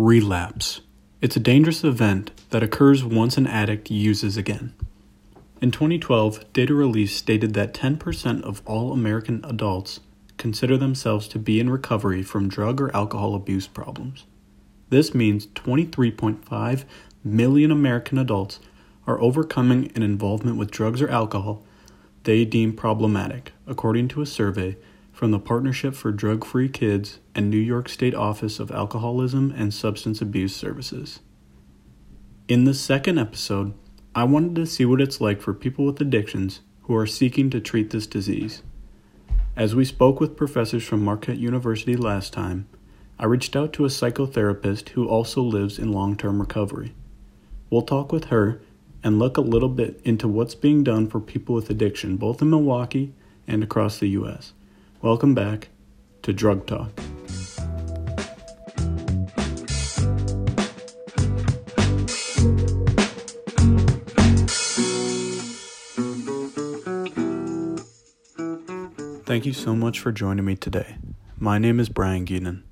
Relapse. It's a dangerous event that occurs once an addict uses again. In 2012, data released stated that 10% of all American adults consider themselves to be in recovery from drug or alcohol abuse problems. This means 23.5 million American adults are overcoming an involvement with drugs or alcohol they deem problematic, according to a survey from the Partnership for Drug Free Kids and New York State Office of Alcoholism and Substance Abuse Services. In the second episode, I wanted to see what it's like for people with addictions who are seeking to treat this disease. As we spoke with professors from Marquette University last time, I reached out to a psychotherapist who also lives in long term recovery. We'll talk with her and look a little bit into what's being done for people with addiction, both in Milwaukee and across the U.S. Welcome back to Drug Talk. Thank you so much for joining me today. My name is Brian Geenan.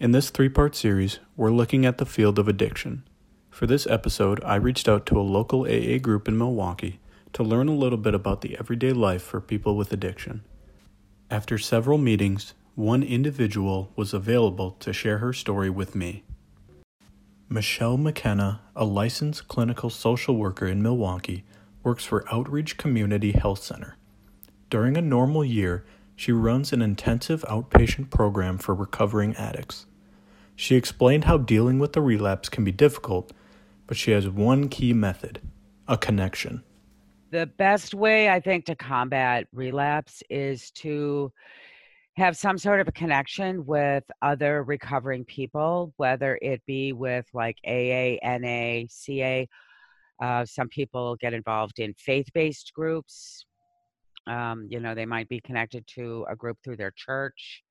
In this three part series, we're looking at the field of addiction. For this episode, I reached out to a local AA group in Milwaukee to learn a little bit about the everyday life for people with addiction. After several meetings, one individual was available to share her story with me. Michelle McKenna, a licensed clinical social worker in Milwaukee, works for Outreach Community Health Center. During a normal year, she runs an intensive outpatient program for recovering addicts. She explained how dealing with the relapse can be difficult, but she has one key method a connection the best way I think to combat relapse is to have some sort of a connection with other recovering people, whether it be with like AA, NA, CA. Uh, some people get involved in faith based groups. Um, you know, they might be connected to a group through their church.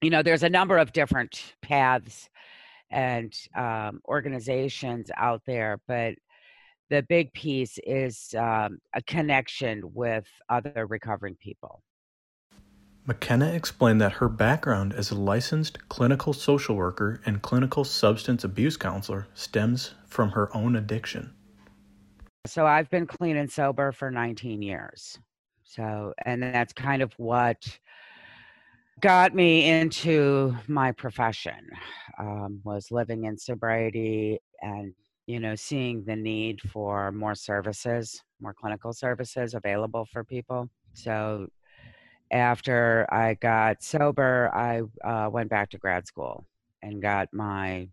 You know, there's a number of different paths and um, organizations out there, but the big piece is um, a connection with other recovering people. McKenna explained that her background as a licensed clinical social worker and clinical substance abuse counselor stems from her own addiction. So I've been clean and sober for 19 years. So, and that's kind of what got me into my profession um, was living in sobriety and you know, seeing the need for more services, more clinical services available for people. So after I got sober, I uh, went back to grad school and got my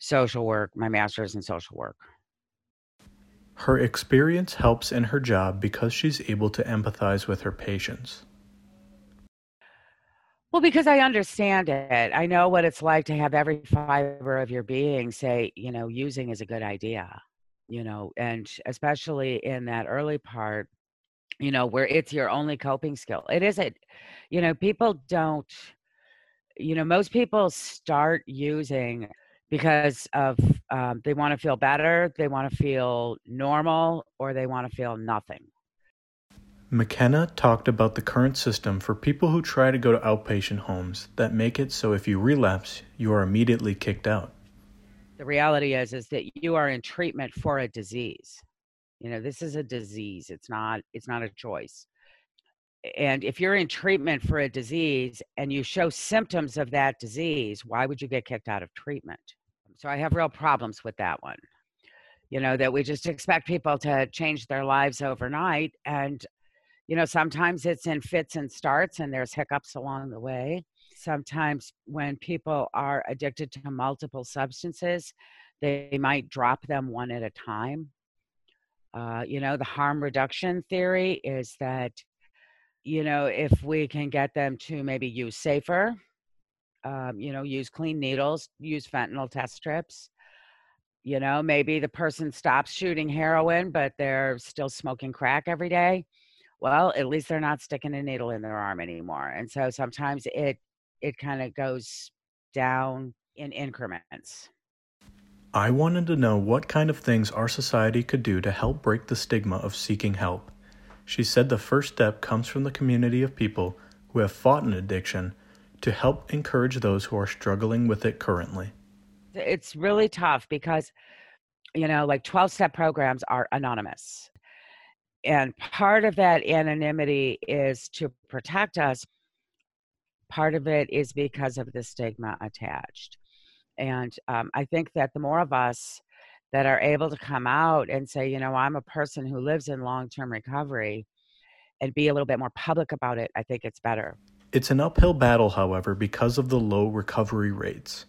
social work, my master's in social work. Her experience helps in her job because she's able to empathize with her patients. Well, because I understand it. I know what it's like to have every fiber of your being say, you know, using is a good idea, you know, and especially in that early part, you know, where it's your only coping skill. It isn't, you know, people don't, you know, most people start using because of um, they want to feel better, they want to feel normal, or they want to feel nothing McKenna talked about the current system for people who try to go to outpatient homes that make it so if you relapse, you are immediately kicked out. The reality is is that you are in treatment for a disease. You know, this is a disease. It's not it's not a choice. And if you're in treatment for a disease and you show symptoms of that disease, why would you get kicked out of treatment? So I have real problems with that one you know that we just expect people to change their lives overnight and you know, sometimes it's in fits and starts and there's hiccups along the way. Sometimes when people are addicted to multiple substances, they might drop them one at a time. Uh, you know, the harm reduction theory is that, you know, if we can get them to maybe use safer, um, you know, use clean needles, use fentanyl test strips, you know, maybe the person stops shooting heroin, but they're still smoking crack every day well at least they're not sticking a needle in their arm anymore and so sometimes it it kind of goes down in increments. I wanted to know what kind of things our society could do to help break the stigma of seeking help. She said the first step comes from the community of people who have fought an addiction to help encourage those who are struggling with it currently. It's really tough because, you know, like 12 step programs are anonymous. And part of that anonymity is to protect us. Part of it is because of the stigma attached. And um, I think that the more of us that are able to come out and say, you know, I'm a person who lives in long term recovery and be a little bit more public about it, I think it's better. It's an uphill battle, however, because of the low recovery rates.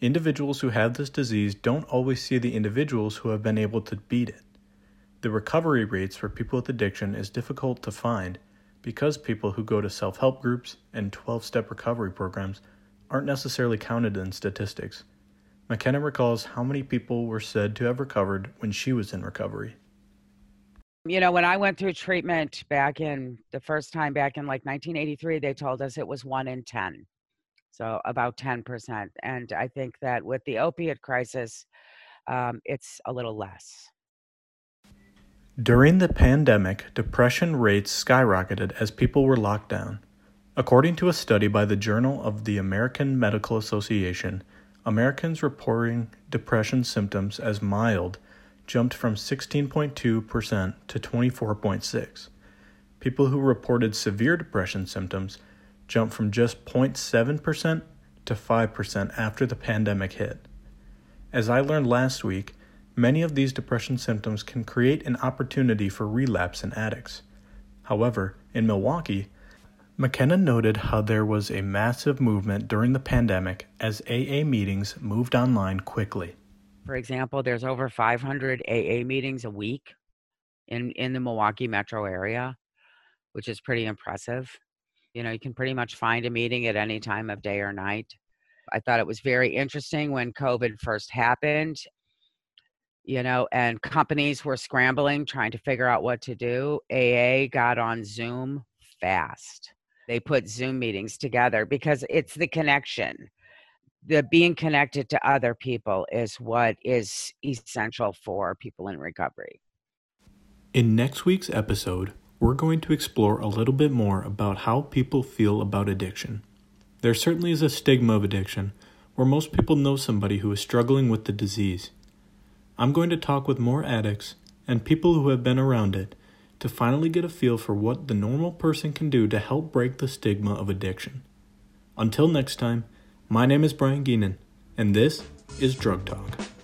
Individuals who have this disease don't always see the individuals who have been able to beat it. The recovery rates for people with addiction is difficult to find because people who go to self help groups and 12 step recovery programs aren't necessarily counted in statistics. McKenna recalls how many people were said to have recovered when she was in recovery. You know, when I went through treatment back in the first time back in like 1983, they told us it was one in 10. So about 10%. And I think that with the opiate crisis, um, it's a little less. During the pandemic, depression rates skyrocketed as people were locked down. According to a study by the Journal of the American Medical Association, Americans reporting depression symptoms as mild jumped from 16.2% to 24.6. People who reported severe depression symptoms jumped from just 0.7% to 5% after the pandemic hit. As I learned last week, many of these depression symptoms can create an opportunity for relapse in addicts. However, in Milwaukee, McKenna noted how there was a massive movement during the pandemic as AA meetings moved online quickly. For example, there's over 500 AA meetings a week in, in the Milwaukee metro area, which is pretty impressive. You know, you can pretty much find a meeting at any time of day or night. I thought it was very interesting when COVID first happened, you know, and companies were scrambling trying to figure out what to do. AA got on Zoom fast they put Zoom meetings together because it's the connection. The being connected to other people is what is essential for people in recovery. In next week's episode, we're going to explore a little bit more about how people feel about addiction. There certainly is a stigma of addiction where most people know somebody who is struggling with the disease. I'm going to talk with more addicts and people who have been around it to finally get a feel for what the normal person can do to help break the stigma of addiction. Until next time, my name is Brian Geenan, and this is Drug Talk.